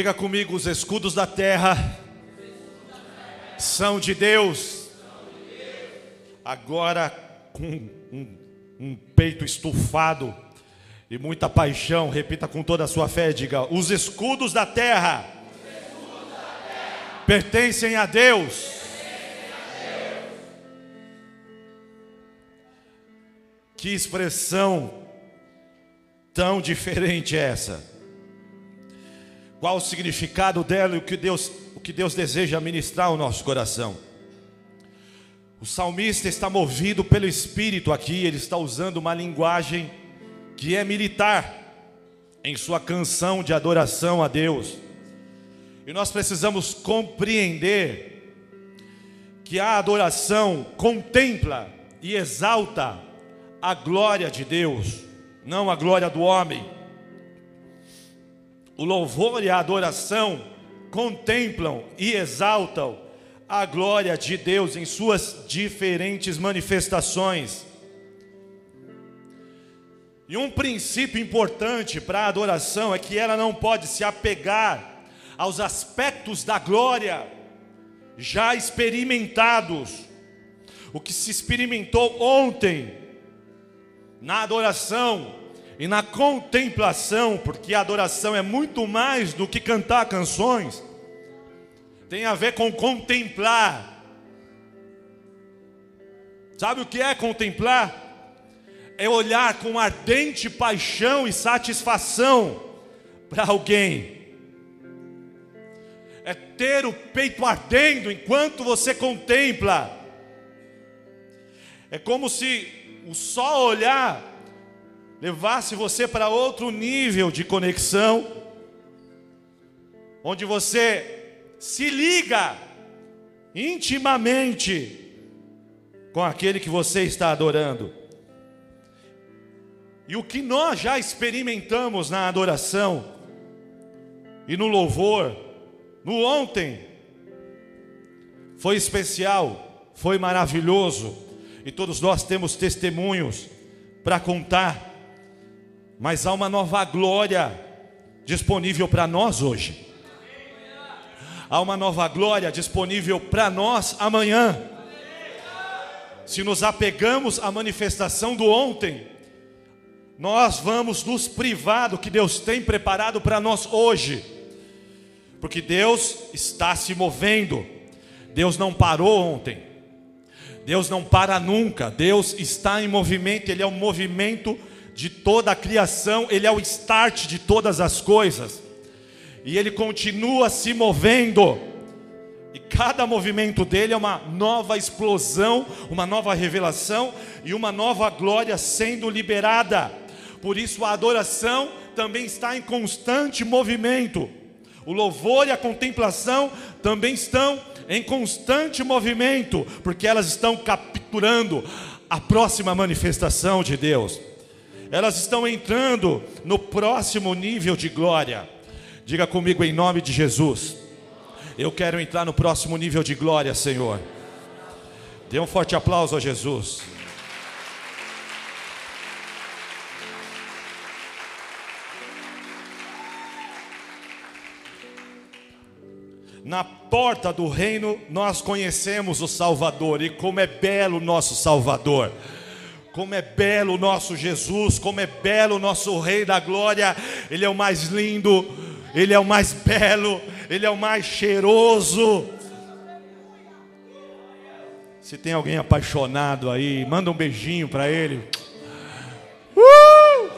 Diga comigo: os escudos da terra são de Deus. Agora, com um, um peito estufado e muita paixão, repita com toda a sua fé: diga, os escudos da terra, escudos da terra pertencem a Deus. pertencem a Deus. Que expressão tão diferente é essa? Qual o significado dela e o que Deus, o que Deus deseja ministrar ao nosso coração? O salmista está movido pelo Espírito aqui, ele está usando uma linguagem que é militar em sua canção de adoração a Deus. E nós precisamos compreender que a adoração contempla e exalta a glória de Deus, não a glória do homem. O louvor e a adoração contemplam e exaltam a glória de Deus em suas diferentes manifestações. E um princípio importante para a adoração é que ela não pode se apegar aos aspectos da glória já experimentados. O que se experimentou ontem na adoração e na contemplação, porque a adoração é muito mais do que cantar canções, tem a ver com contemplar. Sabe o que é contemplar? É olhar com ardente paixão e satisfação para alguém. É ter o peito ardendo enquanto você contempla. É como se o só olhar levasse você para outro nível de conexão, onde você se liga intimamente com aquele que você está adorando. E o que nós já experimentamos na adoração e no louvor, no ontem, foi especial, foi maravilhoso, e todos nós temos testemunhos para contar mas há uma nova glória disponível para nós hoje. Há uma nova glória disponível para nós amanhã. Se nos apegamos à manifestação do ontem, nós vamos nos privar do que Deus tem preparado para nós hoje, porque Deus está se movendo, Deus não parou ontem, Deus não para nunca, Deus está em movimento, Ele é um movimento de toda a criação, Ele é o start de todas as coisas, e Ele continua se movendo, e cada movimento dele é uma nova explosão, uma nova revelação e uma nova glória sendo liberada. Por isso a adoração também está em constante movimento. O louvor e a contemplação também estão em constante movimento, porque elas estão capturando a próxima manifestação de Deus elas estão entrando no próximo nível de glória. Diga comigo em nome de Jesus. Eu quero entrar no próximo nível de glória, Senhor. Dê um forte aplauso a Jesus. Na porta do reino nós conhecemos o Salvador e como é belo o nosso Salvador. Como é belo o nosso Jesus, como é belo o nosso Rei da Glória, Ele é o mais lindo, Ele é o mais belo, Ele é o mais cheiroso. Se tem alguém apaixonado aí, manda um beijinho para Ele. Uh!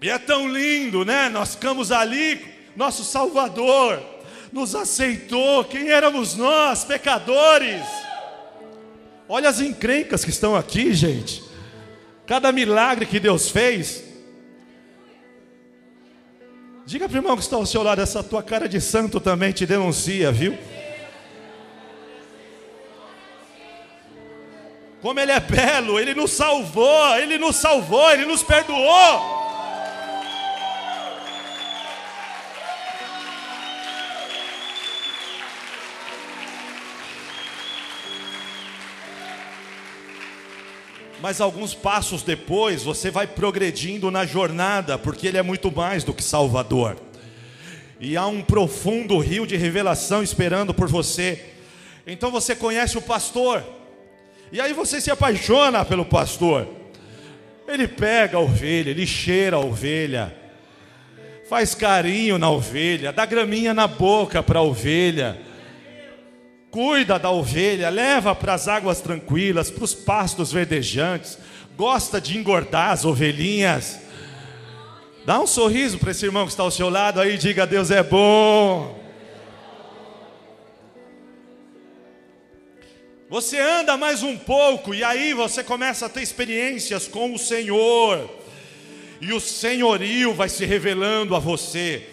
E é tão lindo, né? Nós ficamos ali, nosso Salvador nos aceitou. Quem éramos nós, pecadores? Olha as encrencas que estão aqui, gente. Cada milagre que Deus fez. Diga para o irmão que está ao seu lado, essa tua cara de santo também te denuncia, viu? Como ele é belo, ele nos salvou, ele nos salvou, ele nos perdoou. Mas alguns passos depois você vai progredindo na jornada, porque Ele é muito mais do que Salvador. E há um profundo rio de revelação esperando por você. Então você conhece o pastor, e aí você se apaixona pelo pastor. Ele pega a ovelha, ele cheira a ovelha, faz carinho na ovelha, dá graminha na boca para a ovelha, cuida da ovelha, leva para as águas tranquilas, para os pastos verdejantes, gosta de engordar as ovelhinhas. Dá um sorriso para esse irmão que está ao seu lado aí, diga: Deus é bom. Você anda mais um pouco e aí você começa a ter experiências com o Senhor. E o senhorio vai se revelando a você.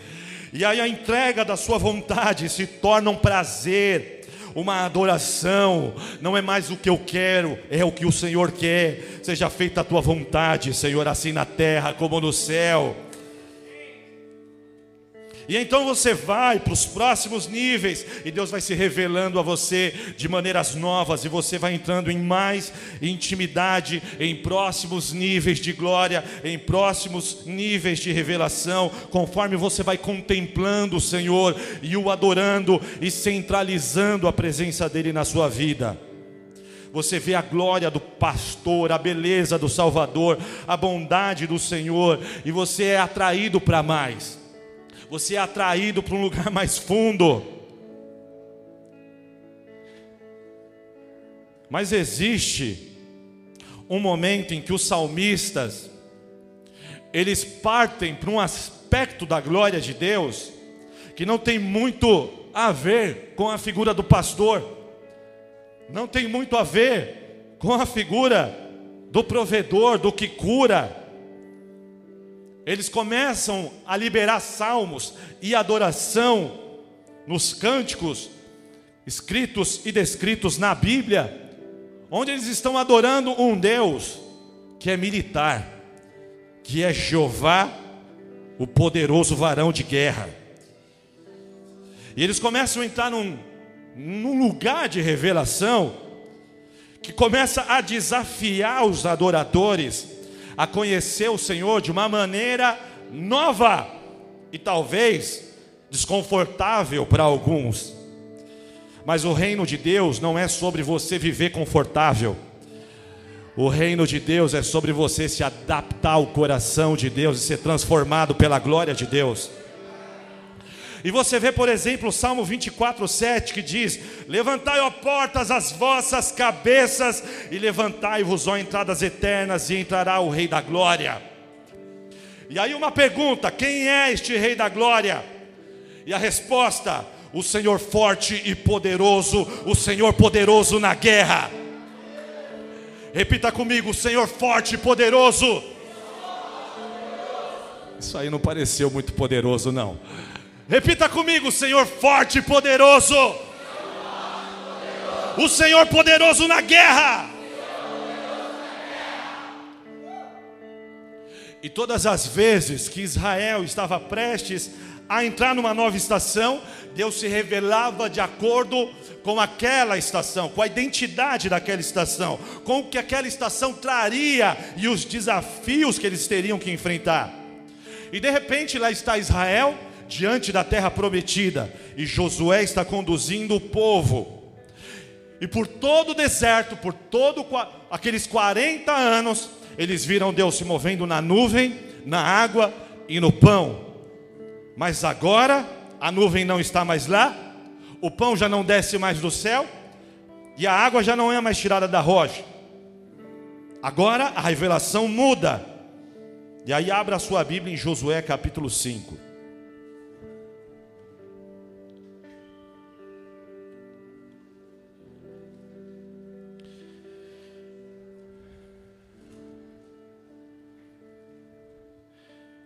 E aí a entrega da sua vontade se torna um prazer, uma adoração. Não é mais o que eu quero, é o que o Senhor quer. Seja feita a tua vontade, Senhor, assim na terra como no céu. E então você vai para os próximos níveis, e Deus vai se revelando a você de maneiras novas, e você vai entrando em mais intimidade, em próximos níveis de glória, em próximos níveis de revelação, conforme você vai contemplando o Senhor e o adorando e centralizando a presença dEle na sua vida. Você vê a glória do pastor, a beleza do Salvador, a bondade do Senhor, e você é atraído para mais você é atraído para um lugar mais fundo. Mas existe um momento em que os salmistas eles partem para um aspecto da glória de Deus que não tem muito a ver com a figura do pastor, não tem muito a ver com a figura do provedor, do que cura, eles começam a liberar salmos e adoração nos cânticos escritos e descritos na Bíblia, onde eles estão adorando um Deus que é militar, que é Jeová, o poderoso varão de guerra. E eles começam a entrar num, num lugar de revelação que começa a desafiar os adoradores a conhecer o Senhor de uma maneira nova e talvez desconfortável para alguns. Mas o reino de Deus não é sobre você viver confortável. O reino de Deus é sobre você se adaptar ao coração de Deus e ser transformado pela glória de Deus. E você vê, por exemplo, o Salmo 24, 7, que diz: Levantai, ó portas, as vossas cabeças, e levantai-vos, ó entradas eternas, e entrará o Rei da Glória. E aí uma pergunta: quem é este Rei da Glória? E a resposta: o Senhor forte e poderoso, o Senhor poderoso na guerra. Repita comigo: o Senhor forte e poderoso. Isso aí não pareceu muito poderoso, não. Repita comigo, Senhor forte e poderoso. O Senhor poderoso na guerra. E todas as vezes que Israel estava prestes a entrar numa nova estação, Deus se revelava de acordo com aquela estação, com a identidade daquela estação, com o que aquela estação traria e os desafios que eles teriam que enfrentar. E de repente lá está Israel, diante da terra prometida, e Josué está conduzindo o povo. E por todo o deserto, por todos aqueles 40 anos, eles viram Deus se movendo na nuvem, na água e no pão. Mas agora a nuvem não está mais lá, o pão já não desce mais do céu, e a água já não é mais tirada da rocha. Agora a revelação muda. E aí abra a sua Bíblia em Josué capítulo 5.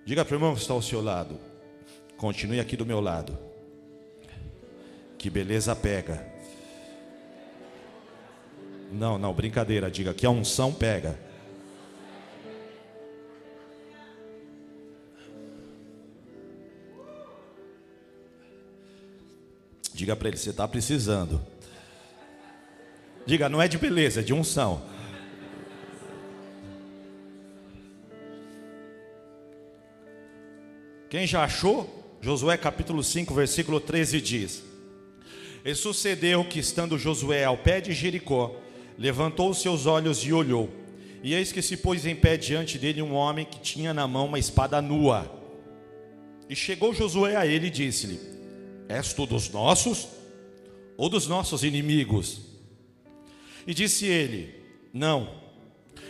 Diga para o irmão que está ao seu lado. Continue aqui do meu lado. Que beleza pega. Não, não, brincadeira. Diga que a unção pega. Diga para ele, você está precisando. Diga, não é de beleza, é de unção. Quem já achou? Josué capítulo 5, versículo 13 diz: E sucedeu que, estando Josué ao pé de Jericó, levantou os seus olhos e olhou, e eis que se pôs em pé diante dele um homem que tinha na mão uma espada nua. E chegou Josué a ele e disse-lhe: És tu dos nossos ou dos nossos inimigos? E disse ele: Não,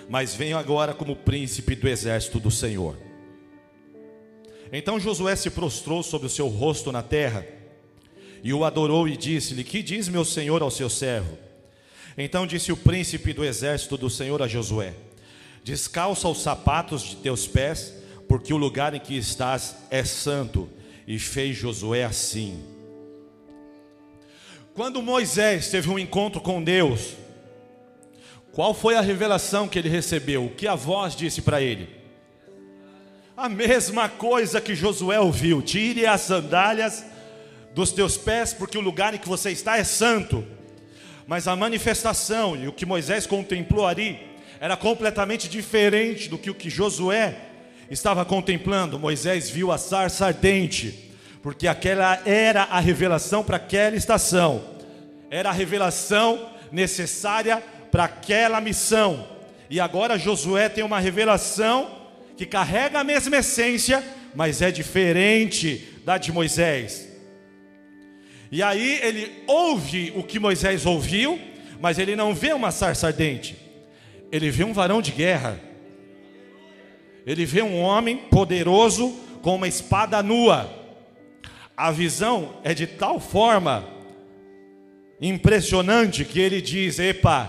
mas venho agora como príncipe do exército do Senhor. Então Josué se prostrou sobre o seu rosto na terra e o adorou e disse-lhe: Que diz meu senhor ao seu servo? Então disse o príncipe do exército do Senhor a Josué: Descalça os sapatos de teus pés, porque o lugar em que estás é santo. E fez Josué assim. Quando Moisés teve um encontro com Deus, qual foi a revelação que ele recebeu? O que a voz disse para ele? A mesma coisa que Josué ouviu: tire as sandálias dos teus pés, porque o lugar em que você está é santo. Mas a manifestação e o que Moisés contemplou ali era completamente diferente do que o que Josué estava contemplando. Moisés viu a sarça ardente porque aquela era a revelação para aquela estação, era a revelação necessária para aquela missão. E agora Josué tem uma revelação que carrega a mesma essência, mas é diferente da de Moisés. E aí ele ouve o que Moisés ouviu, mas ele não vê uma sarça ardente, ele vê um varão de guerra, ele vê um homem poderoso com uma espada nua a visão é de tal forma impressionante que ele diz: Epa,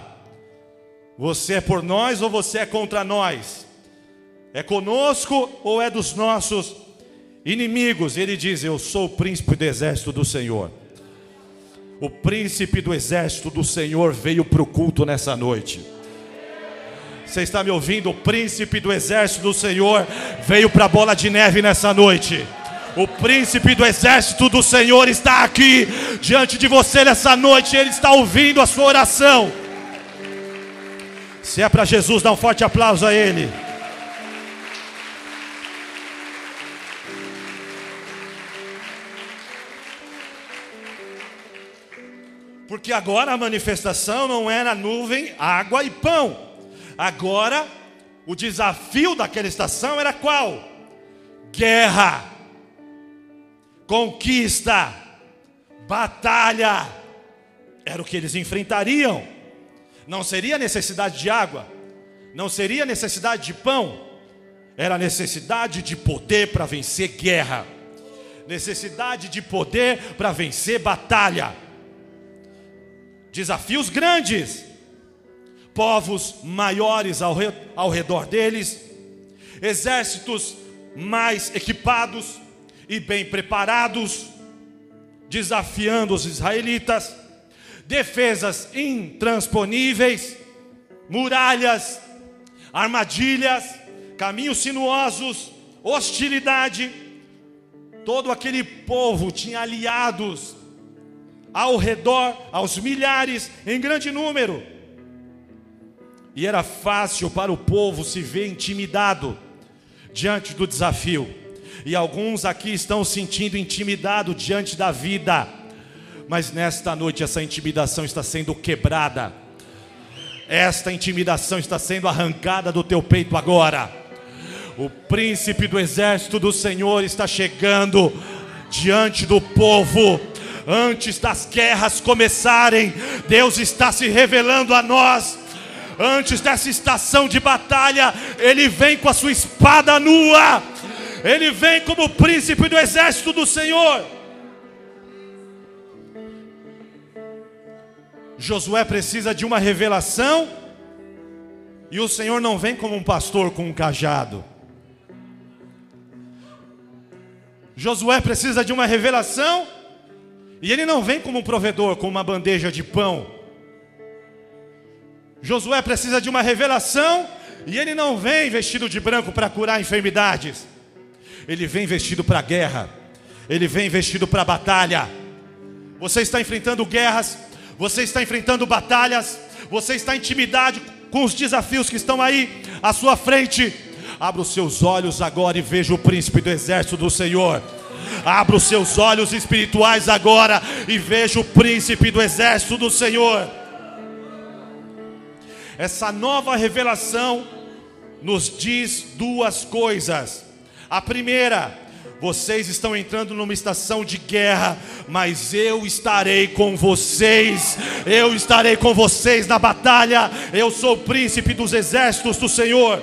você é por nós ou você é contra nós? É conosco ou é dos nossos inimigos? Ele diz: Eu sou o príncipe do exército do Senhor. O príncipe do exército do Senhor veio para o culto nessa noite. Você está me ouvindo? O príncipe do exército do Senhor veio para a bola de neve nessa noite. O príncipe do exército do Senhor está aqui diante de você nessa noite, ele está ouvindo a sua oração. Se é para Jesus, dá um forte aplauso a ele. Porque agora a manifestação não era nuvem, água e pão. Agora o desafio daquela estação era qual? Guerra conquista, batalha, era o que eles enfrentariam. Não seria necessidade de água, não seria necessidade de pão, era necessidade de poder para vencer guerra, necessidade de poder para vencer batalha. Desafios grandes, povos maiores ao, ao redor deles, exércitos mais equipados, e bem preparados, desafiando os israelitas, defesas intransponíveis, muralhas, armadilhas, caminhos sinuosos, hostilidade. Todo aquele povo tinha aliados ao redor, aos milhares, em grande número. E era fácil para o povo se ver intimidado diante do desafio e alguns aqui estão sentindo intimidado diante da vida, mas nesta noite essa intimidação está sendo quebrada, esta intimidação está sendo arrancada do teu peito agora. O príncipe do exército do Senhor está chegando diante do povo. Antes das guerras começarem, Deus está se revelando a nós. Antes dessa estação de batalha, Ele vem com a sua espada nua ele vem como príncipe do exército do Senhor. Josué precisa de uma revelação, e o Senhor não vem como um pastor com um cajado. Josué precisa de uma revelação, e ele não vem como um provedor com uma bandeja de pão. Josué precisa de uma revelação, e ele não vem vestido de branco para curar enfermidades ele vem vestido para a guerra, ele vem vestido para a batalha. Você está enfrentando guerras, você está enfrentando batalhas, você está em intimidade com os desafios que estão aí à sua frente. Abra os seus olhos agora e veja o príncipe do exército do Senhor. Abra os seus olhos espirituais agora e veja o príncipe do exército do Senhor. Essa nova revelação nos diz duas coisas. A primeira, vocês estão entrando numa estação de guerra, mas eu estarei com vocês. Eu estarei com vocês na batalha. Eu sou o príncipe dos exércitos do Senhor.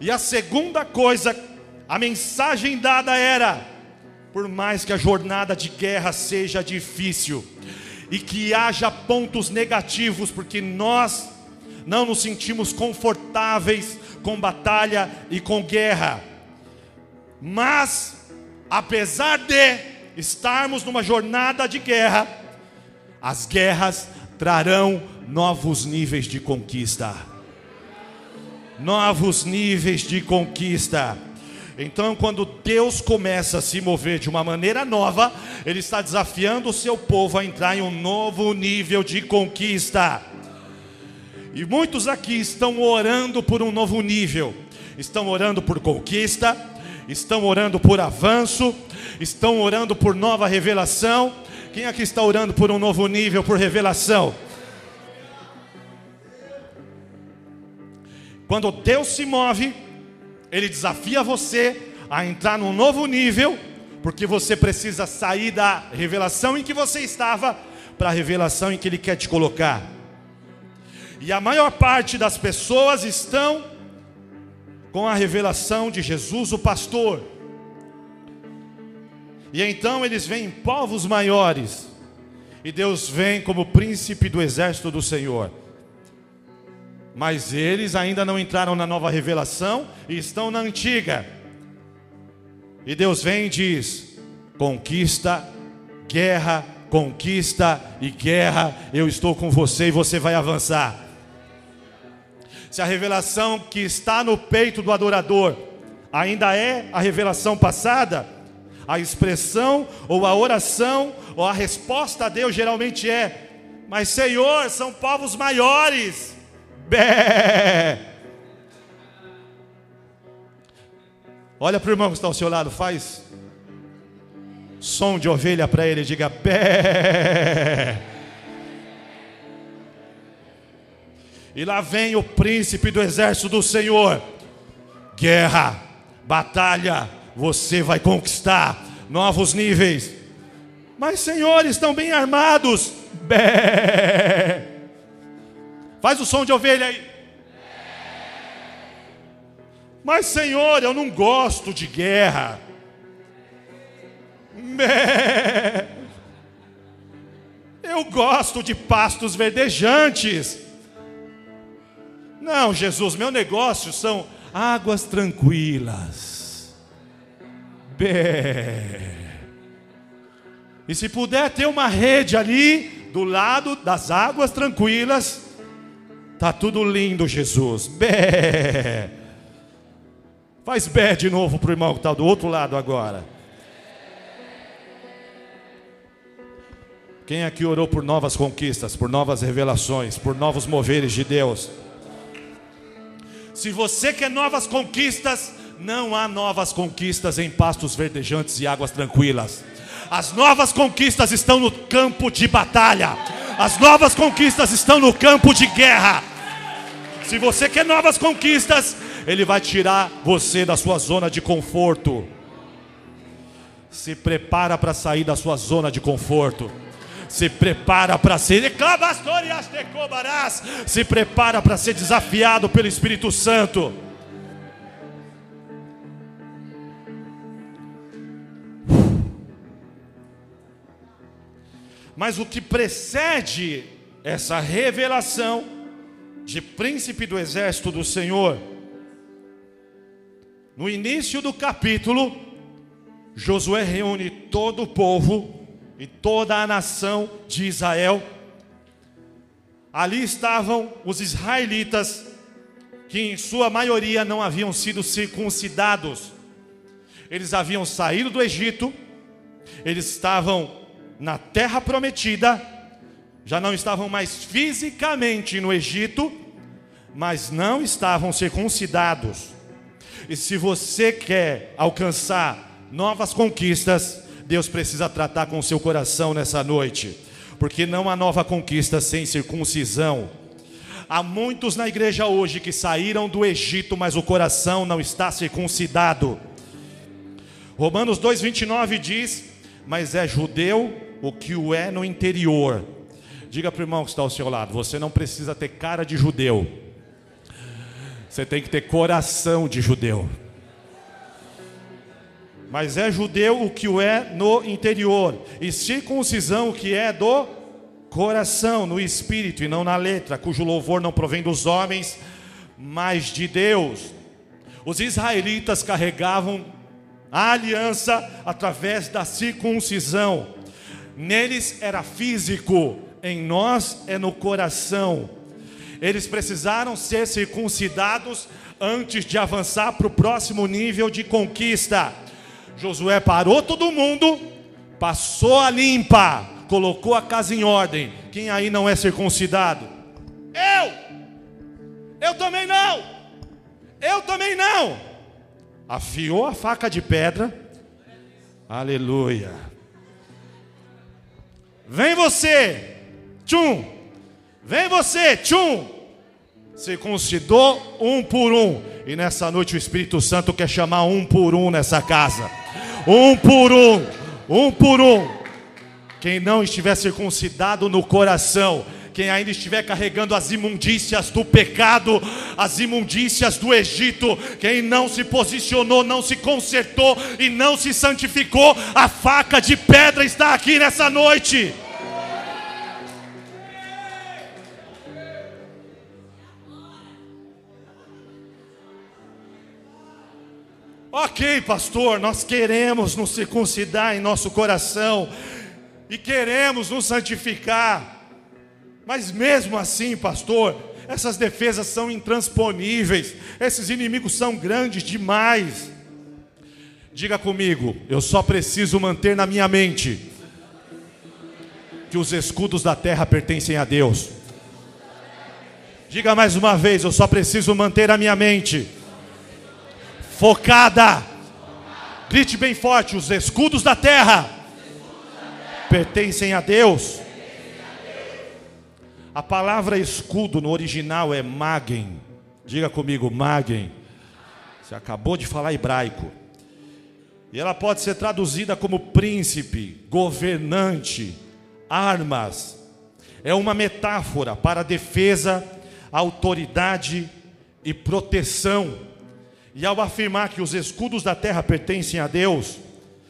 E a segunda coisa, a mensagem dada era: por mais que a jornada de guerra seja difícil e que haja pontos negativos, porque nós não nos sentimos confortáveis com batalha e com guerra mas, apesar de estarmos numa jornada de guerra, as guerras trarão novos níveis de conquista. Novos níveis de conquista. Então, quando Deus começa a se mover de uma maneira nova, Ele está desafiando o seu povo a entrar em um novo nível de conquista. E muitos aqui estão orando por um novo nível, estão orando por conquista, estão orando por avanço, estão orando por nova revelação. Quem aqui está orando por um novo nível, por revelação? Quando Deus se move, Ele desafia você a entrar num novo nível, porque você precisa sair da revelação em que você estava para a revelação em que Ele quer te colocar. E a maior parte das pessoas estão com a revelação de Jesus, o pastor. E então eles veem povos maiores, e Deus vem como príncipe do exército do Senhor. Mas eles ainda não entraram na nova revelação e estão na antiga. E Deus vem e diz: conquista, guerra, conquista e guerra, eu estou com você e você vai avançar se a revelação que está no peito do adorador ainda é a revelação passada, a expressão ou a oração ou a resposta a Deus geralmente é: Mas Senhor, são povos maiores. Bé. Olha para o irmão que está ao seu lado, faz som de ovelha para ele, diga bé. E lá vem o príncipe do exército do Senhor. Guerra, batalha, você vai conquistar novos níveis. Mas, Senhor, estão bem armados. Bé. Faz o som de ovelha aí. Mas, Senhor, eu não gosto de guerra. Eu gosto de pastos verdejantes. Não, Jesus, meu negócio são águas tranquilas. Bé. E se puder ter uma rede ali do lado das águas tranquilas, tá tudo lindo, Jesus. Bé. Faz bé de novo para o irmão que está do outro lado agora. Quem aqui orou por novas conquistas, por novas revelações, por novos moveres de Deus? Se você quer novas conquistas, não há novas conquistas em pastos verdejantes e águas tranquilas. As novas conquistas estão no campo de batalha. As novas conquistas estão no campo de guerra. Se você quer novas conquistas, ele vai tirar você da sua zona de conforto. Se prepara para sair da sua zona de conforto se prepara para ser se prepara para ser desafiado pelo Espírito Santo. Mas o que precede essa revelação de príncipe do exército do Senhor, no início do capítulo, Josué reúne todo o povo e toda a nação de Israel. Ali estavam os israelitas, que em sua maioria não haviam sido circuncidados. Eles haviam saído do Egito, eles estavam na terra prometida, já não estavam mais fisicamente no Egito, mas não estavam circuncidados. E se você quer alcançar novas conquistas, Deus precisa tratar com o seu coração nessa noite, porque não há nova conquista sem circuncisão. Há muitos na igreja hoje que saíram do Egito, mas o coração não está circuncidado. Romanos 2,29 diz: Mas é judeu o que o é no interior. Diga para o irmão que está ao seu lado: Você não precisa ter cara de judeu, você tem que ter coração de judeu. Mas é judeu o que o é no interior, e circuncisão o que é do coração, no espírito e não na letra, cujo louvor não provém dos homens, mas de Deus. Os israelitas carregavam a aliança através da circuncisão. Neles era físico, em nós é no coração. Eles precisaram ser circuncidados antes de avançar para o próximo nível de conquista. Josué parou todo mundo, passou a limpa, colocou a casa em ordem. Quem aí não é circuncidado? Eu! Eu também não! Eu também não! Afiou a faca de pedra. Aleluia. Vem você, tchum. Vem você, tchum. Circuncidou um por um. E nessa noite o Espírito Santo quer chamar um por um nessa casa. Um por um. Um por um. Quem não estiver circuncidado no coração, quem ainda estiver carregando as imundícias do pecado, as imundícias do Egito, quem não se posicionou, não se consertou e não se santificou, a faca de pedra está aqui nessa noite. Ok, pastor, nós queremos nos circuncidar em nosso coração e queremos nos santificar, mas mesmo assim, pastor, essas defesas são intransponíveis, esses inimigos são grandes demais. Diga comigo, eu só preciso manter na minha mente que os escudos da terra pertencem a Deus. Diga mais uma vez, eu só preciso manter a minha mente focada. Grite bem forte: os escudos da terra pertencem a Deus. A palavra escudo no original é magen. Diga comigo, magen. Você acabou de falar hebraico. E ela pode ser traduzida como príncipe, governante, armas. É uma metáfora para defesa, autoridade e proteção. E ao afirmar que os escudos da terra pertencem a Deus,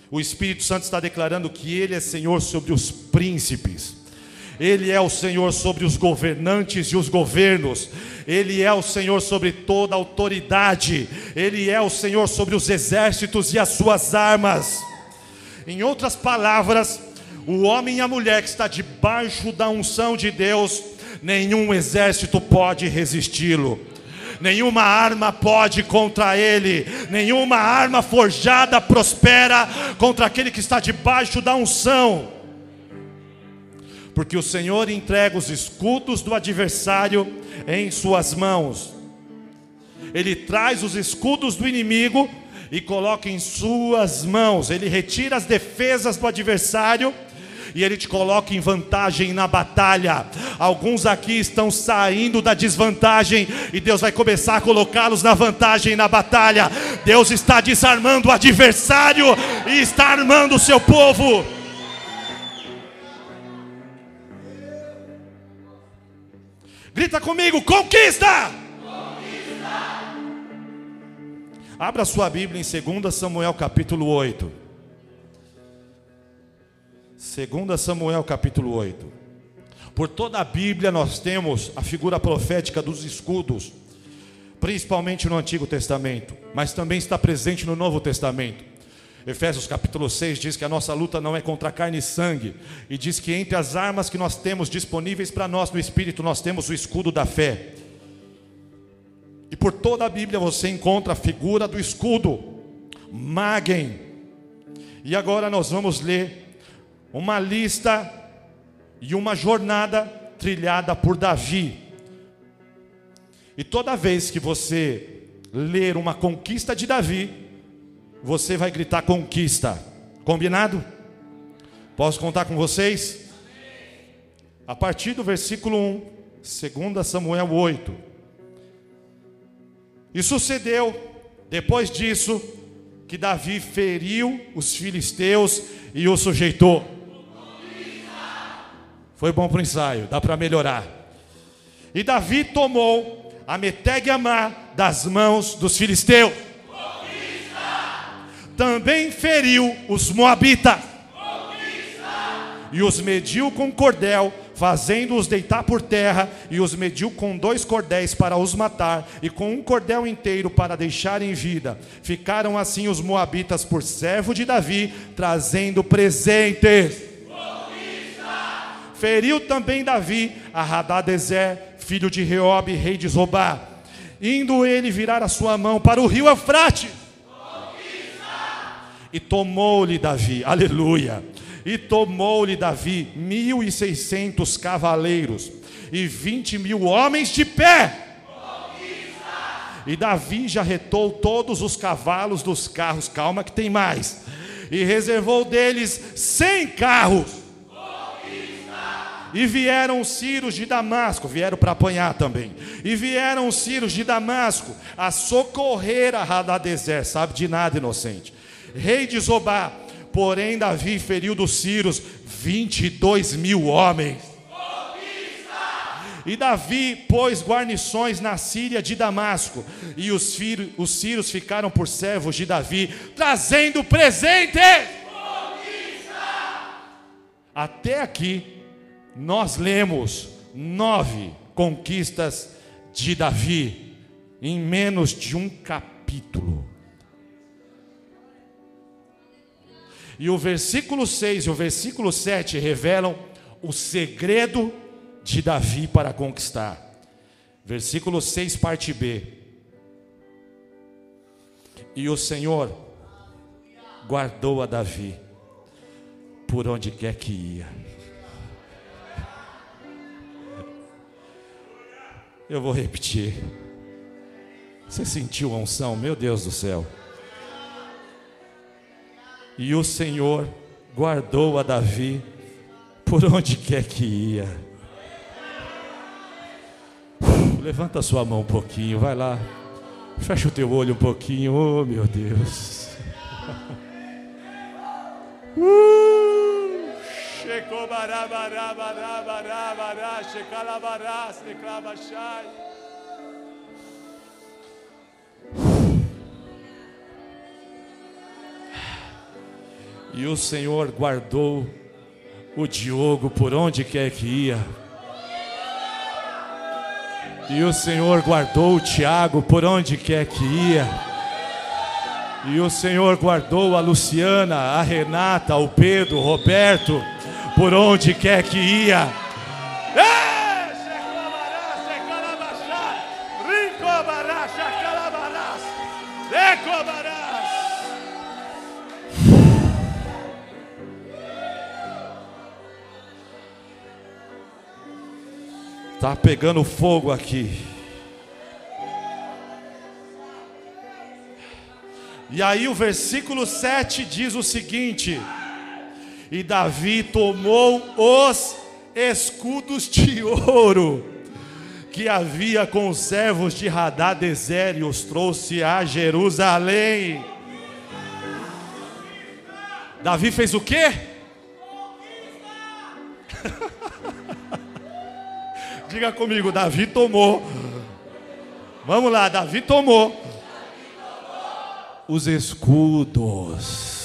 o Espírito Santo está declarando que Ele é Senhor sobre os príncipes. Ele é o Senhor sobre os governantes e os governos, Ele é o Senhor sobre toda autoridade, Ele é o Senhor sobre os exércitos e as suas armas. Em outras palavras, o homem e a mulher que está debaixo da unção de Deus, nenhum exército pode resisti-lo nenhuma arma pode contra ele, nenhuma arma forjada prospera contra aquele que está debaixo da unção. Porque o Senhor entrega os escudos do adversário em suas mãos. Ele traz os escudos do inimigo e coloca em suas mãos. Ele retira as defesas do adversário e Ele te coloca em vantagem na batalha. Alguns aqui estão saindo da desvantagem e Deus vai começar a colocá-los na vantagem na batalha. Deus está desarmando o adversário e está armando o seu povo. Grita comigo, conquista! conquista! Abra sua Bíblia em 2 Samuel capítulo 8. 2 Samuel capítulo 8. Por toda a Bíblia nós temos a figura profética dos escudos, principalmente no Antigo Testamento, mas também está presente no Novo Testamento. Efésios capítulo 6 diz que a nossa luta não é contra carne e sangue, e diz que entre as armas que nós temos disponíveis para nós no Espírito, nós temos o escudo da fé. E por toda a Bíblia você encontra a figura do escudo, Magen. E agora nós vamos ler uma lista e uma jornada trilhada por Davi. E toda vez que você ler uma conquista de Davi, você vai gritar conquista. Combinado? Posso contar com vocês? A partir do versículo 1, 2 Samuel 8. E sucedeu, depois disso, que Davi feriu os filisteus e os sujeitou. Foi bom para o ensaio, dá para melhorar. E Davi tomou a Meteg Amar das mãos dos filisteus. Também feriu os moabitas. E os mediu com cordel fazendo-os deitar por terra, e os mediu com dois cordéis para os matar, e com um cordel inteiro para deixar em vida. Ficaram assim os moabitas por servo de Davi, trazendo presentes. Feriu também Davi a Hadadezer, filho de Reob, rei de Zobá, indo ele virar a sua mão para o rio Eufrate. E tomou-lhe Davi, aleluia e tomou-lhe Davi mil e seiscentos cavaleiros e vinte mil homens de pé. E Davi já retou todos os cavalos dos carros, calma que tem mais, e reservou deles cem carros. E vieram os ciros de Damasco, vieram para apanhar também. E vieram os ciros de Damasco a socorrer a Hadadezer, sabe de nada, inocente. Rei de Zobá, Porém, Davi feriu dos Círios 22 mil homens. E Davi pôs guarnições na Síria de Damasco, e os, filhos, os ficaram por servos de Davi, trazendo presentes. Até aqui, nós lemos nove conquistas de Davi, em menos de um capítulo. E o versículo 6 e o versículo 7 revelam o segredo de Davi para conquistar. Versículo 6, parte B. E o Senhor guardou a Davi por onde quer que ia. Eu vou repetir. Você sentiu a unção? Meu Deus do céu. E o Senhor guardou a Davi por onde quer que ia. Levanta a sua mão um pouquinho, vai lá. Fecha o teu olho um pouquinho, oh meu Deus. Uh! E o Senhor guardou o Diogo por onde quer que ia. E o Senhor guardou o Tiago por onde quer que ia. E o Senhor guardou a Luciana, a Renata, o Pedro, o Roberto, por onde quer que ia. Está pegando fogo aqui. E aí o versículo 7 diz o seguinte: E Davi tomou os escudos de ouro que havia com os servos de Hadadezer e os trouxe a Jerusalém. Davi fez o quê? Diga comigo, Davi tomou. Vamos lá, Davi tomou os escudos.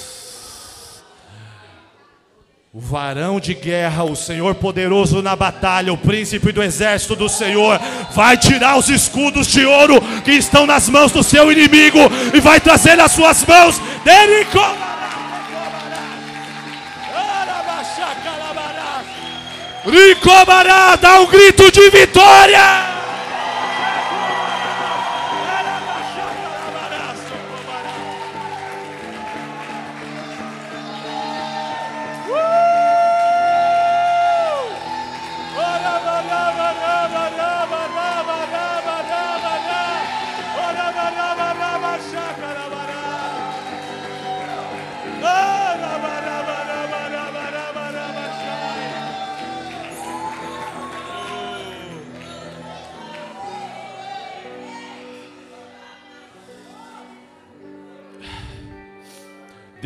O varão de guerra, o Senhor poderoso na batalha, o príncipe do exército do Senhor, vai tirar os escudos de ouro que estão nas mãos do seu inimigo e vai trazer nas suas mãos dele. Ricobará, dá um grito de vitória!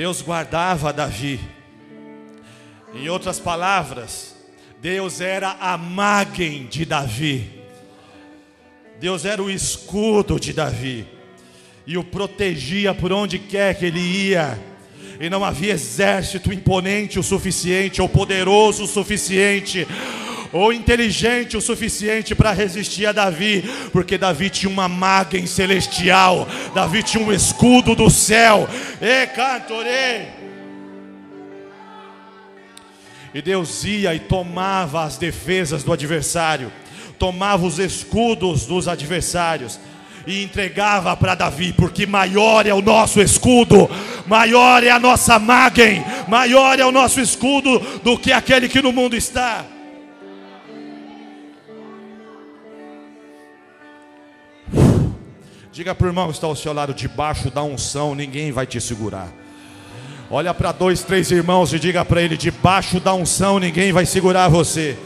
Deus guardava Davi. Em outras palavras, Deus era a magem de Davi. Deus era o escudo de Davi e o protegia por onde quer que ele ia. E não havia exército imponente o suficiente ou poderoso o suficiente ou inteligente o suficiente para resistir a Davi, porque Davi tinha uma magem celestial, Davi tinha um escudo do céu. E cantorei. E Deus ia e tomava as defesas do adversário, tomava os escudos dos adversários e entregava para Davi, porque maior é o nosso escudo, maior é a nossa magem, maior é o nosso escudo do que aquele que no mundo está. Diga para o irmão que está ao seu lado, debaixo da unção, ninguém vai te segurar. Olha para dois, três irmãos e diga para ele: debaixo da unção, ninguém vai segurar você.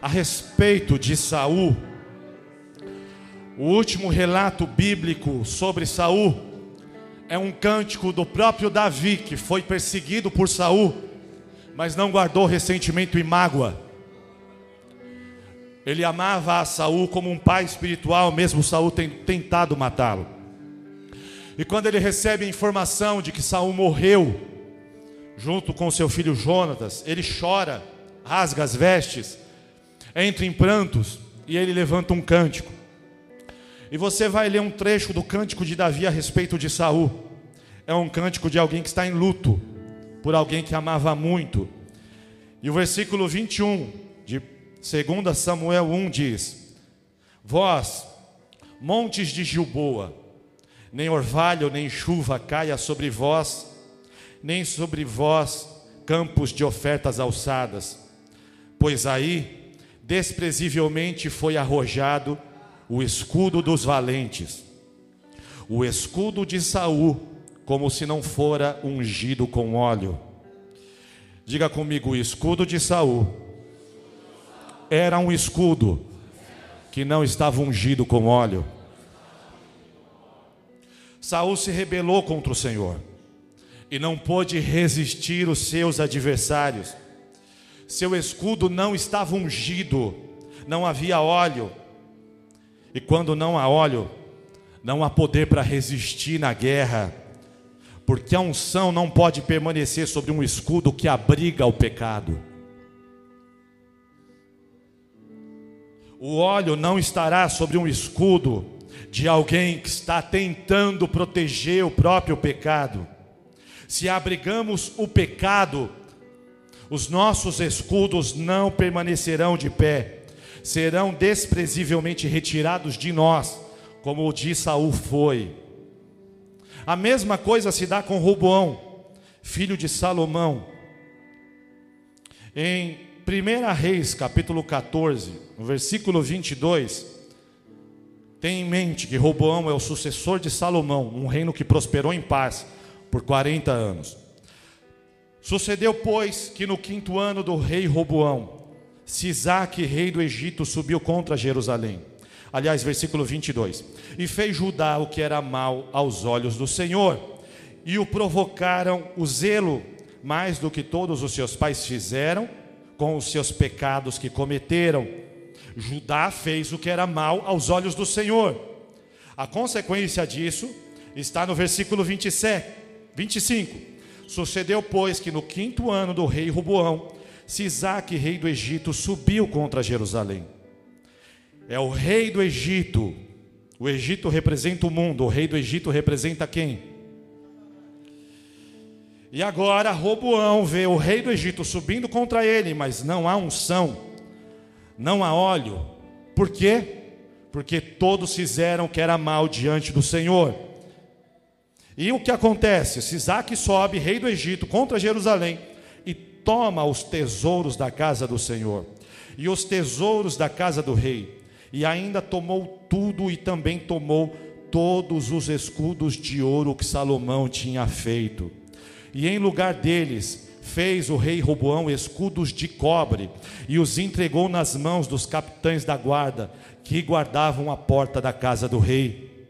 A respeito de Saul, o último relato bíblico sobre Saul é um cântico do próprio Davi, que foi perseguido por Saul, mas não guardou ressentimento e mágoa. Ele amava a Saul como um pai espiritual, mesmo Saul tem tentado matá-lo. E quando ele recebe a informação de que Saul morreu, junto com seu filho Jonatas, ele chora, rasga as vestes, entra em prantos e ele levanta um cântico. E você vai ler um trecho do cântico de Davi a respeito de Saul. É um cântico de alguém que está em luto por alguém que amava muito. E o versículo 21 de 2 Samuel 1 diz: Vós, montes de Gilboa, nem orvalho nem chuva caia sobre vós, nem sobre vós campos de ofertas alçadas, pois aí desprezivelmente foi arrojado o escudo dos valentes, o escudo de Saul, como se não fora ungido com óleo. Diga comigo, o escudo de Saul era um escudo que não estava ungido com óleo. Saul se rebelou contra o Senhor e não pôde resistir os seus adversários. Seu escudo não estava ungido, não havia óleo, e quando não há óleo, não há poder para resistir na guerra, porque a unção não pode permanecer sobre um escudo que abriga o pecado. O óleo não estará sobre um escudo de alguém que está tentando proteger o próprio pecado. Se abrigamos o pecado, os nossos escudos não permanecerão de pé serão desprezivelmente retirados de nós, como o de Saul foi. A mesma coisa se dá com Roboão, filho de Salomão. Em 1 Reis, capítulo 14, no versículo 22, tem em mente que Roboão é o sucessor de Salomão, um reino que prosperou em paz por 40 anos. Sucedeu, pois, que no quinto ano do rei Roboão, Sisaque, rei do Egito, subiu contra Jerusalém. Aliás, versículo 22. E fez Judá o que era mal aos olhos do Senhor, e o provocaram o zelo mais do que todos os seus pais fizeram com os seus pecados que cometeram. Judá fez o que era mal aos olhos do Senhor. A consequência disso está no versículo 27, 25. Sucedeu, pois, que no quinto ano do rei Ruboão, Sisaque, rei do Egito, subiu contra Jerusalém. É o rei do Egito. O Egito representa o mundo, o rei do Egito representa quem? E agora Roboão vê o rei do Egito subindo contra ele, mas não há unção, não há óleo. Por quê? Porque todos fizeram o que era mal diante do Senhor. E o que acontece? Sisaque sobe, rei do Egito, contra Jerusalém toma os tesouros da casa do Senhor e os tesouros da casa do rei, e ainda tomou tudo e também tomou todos os escudos de ouro que Salomão tinha feito. E em lugar deles fez o rei Roboão escudos de cobre e os entregou nas mãos dos capitães da guarda que guardavam a porta da casa do rei.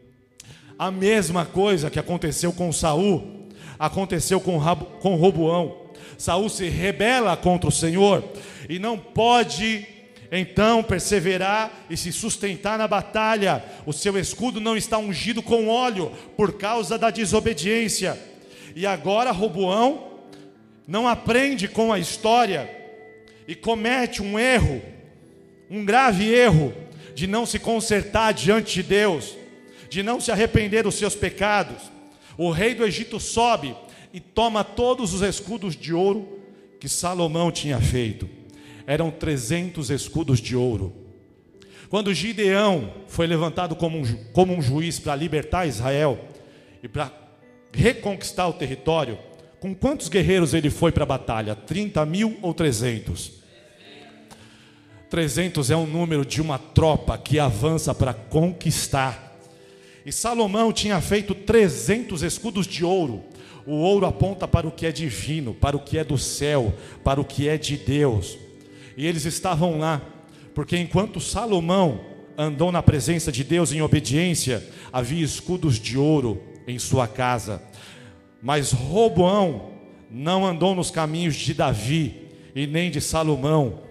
A mesma coisa que aconteceu com Saul, aconteceu com, com Roboão. Saul se rebela contra o Senhor e não pode então perseverar e se sustentar na batalha. O seu escudo não está ungido com óleo por causa da desobediência. E agora Roboão não aprende com a história e comete um erro, um grave erro de não se consertar diante de Deus, de não se arrepender dos seus pecados. O rei do Egito sobe e toma todos os escudos de ouro que Salomão tinha feito eram 300 escudos de ouro. Quando Gideão foi levantado como um, como um juiz para libertar Israel e para reconquistar o território, com quantos guerreiros ele foi para a batalha? 30 mil ou 300? 300 é um número de uma tropa que avança para conquistar. E Salomão tinha feito 300 escudos de ouro. O ouro aponta para o que é divino, para o que é do céu, para o que é de Deus. E eles estavam lá, porque enquanto Salomão andou na presença de Deus em obediência, havia escudos de ouro em sua casa. Mas Roboão não andou nos caminhos de Davi e nem de Salomão,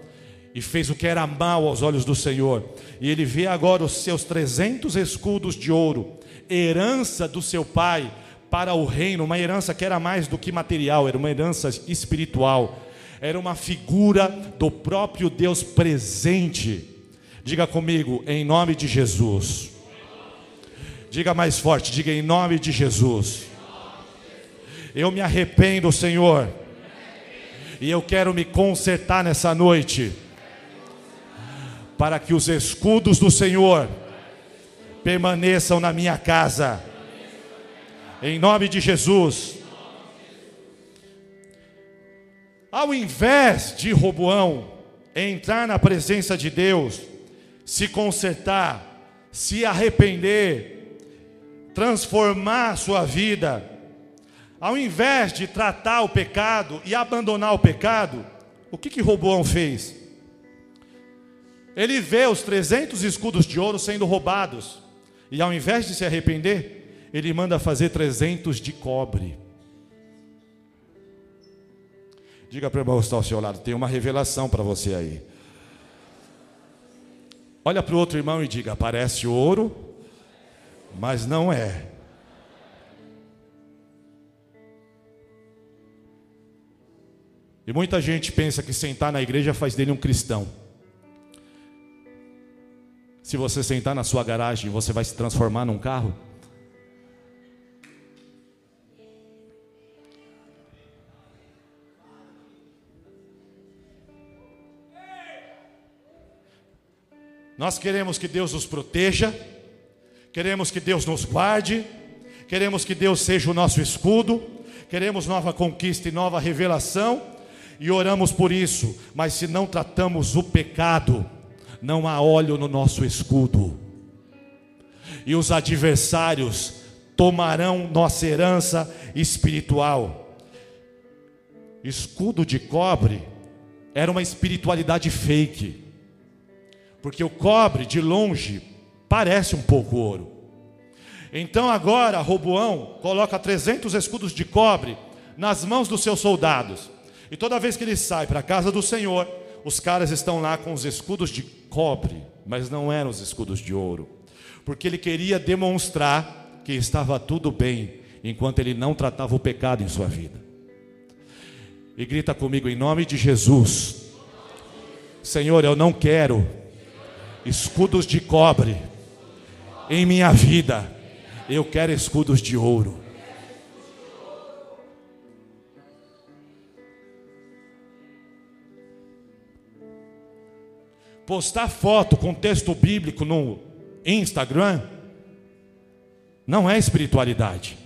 e fez o que era mal aos olhos do Senhor. E ele vê agora os seus 300 escudos de ouro, herança do seu pai para o reino, uma herança que era mais do que material, era uma herança espiritual era uma figura do próprio Deus presente. Diga comigo, em nome de Jesus. Diga mais forte, diga em nome de Jesus. Eu me arrependo, Senhor, e eu quero me consertar nessa noite, para que os escudos do Senhor permaneçam na minha casa, em nome de Jesus. Ao invés de Roboão entrar na presença de Deus, se consertar, se arrepender, transformar sua vida, ao invés de tratar o pecado e abandonar o pecado, o que que Roboão fez? Ele vê os 300 escudos de ouro sendo roubados, e ao invés de se arrepender, ele manda fazer 300 de cobre. Diga para o irmão que está ao seu lado, tem uma revelação para você aí. Olha para o outro irmão e diga: parece ouro, mas não é. E muita gente pensa que sentar na igreja faz dele um cristão. Se você sentar na sua garagem, você vai se transformar num carro? Nós queremos que Deus nos proteja, queremos que Deus nos guarde, queremos que Deus seja o nosso escudo, queremos nova conquista e nova revelação, e oramos por isso, mas se não tratamos o pecado, não há óleo no nosso escudo, e os adversários tomarão nossa herança espiritual. Escudo de cobre era uma espiritualidade fake porque o cobre de longe parece um pouco ouro. Então agora Roboão coloca 300 escudos de cobre nas mãos dos seus soldados. E toda vez que ele sai para a casa do Senhor, os caras estão lá com os escudos de cobre, mas não eram os escudos de ouro, porque ele queria demonstrar que estava tudo bem enquanto ele não tratava o pecado em sua vida. E grita comigo em nome de Jesus: Senhor, eu não quero escudos de cobre em minha vida. Eu quero escudos de ouro. Postar foto com texto bíblico no Instagram não é espiritualidade.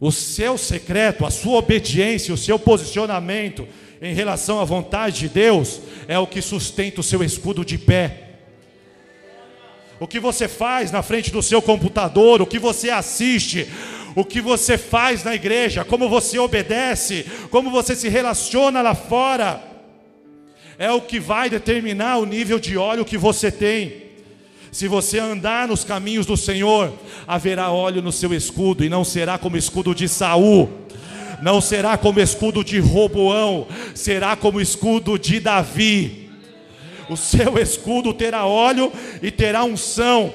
O seu secreto, a sua obediência, o seu posicionamento em relação à vontade de Deus é o que sustenta o seu escudo de pé. O que você faz na frente do seu computador, o que você assiste, o que você faz na igreja, como você obedece, como você se relaciona lá fora, é o que vai determinar o nível de óleo que você tem. Se você andar nos caminhos do Senhor, haverá óleo no seu escudo e não será como escudo de Saul, não será como escudo de Roboão, será como escudo de Davi. O seu escudo terá óleo e terá unção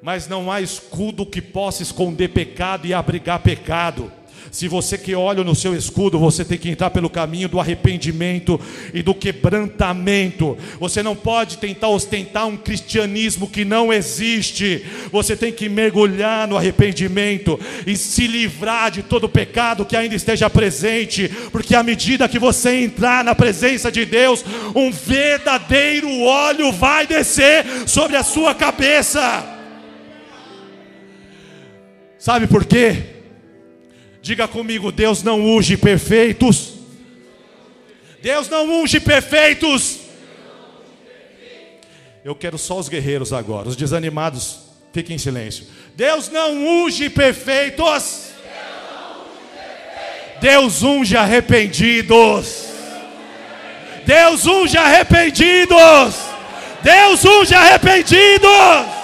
mas não há escudo que possa esconder pecado e abrigar pecado. Se você que olha no seu escudo, você tem que entrar pelo caminho do arrependimento e do quebrantamento. Você não pode tentar ostentar um cristianismo que não existe. Você tem que mergulhar no arrependimento e se livrar de todo pecado que ainda esteja presente, porque à medida que você entrar na presença de Deus, um verdadeiro óleo vai descer sobre a sua cabeça. Sabe por quê? Diga comigo: Deus não unge perfeitos. Deus não unge perfeitos. Eu quero só os guerreiros agora, os desanimados, fiquem em silêncio. Deus não unge perfeitos. Deus unge arrependidos. Deus unge arrependidos. Deus unge arrependidos.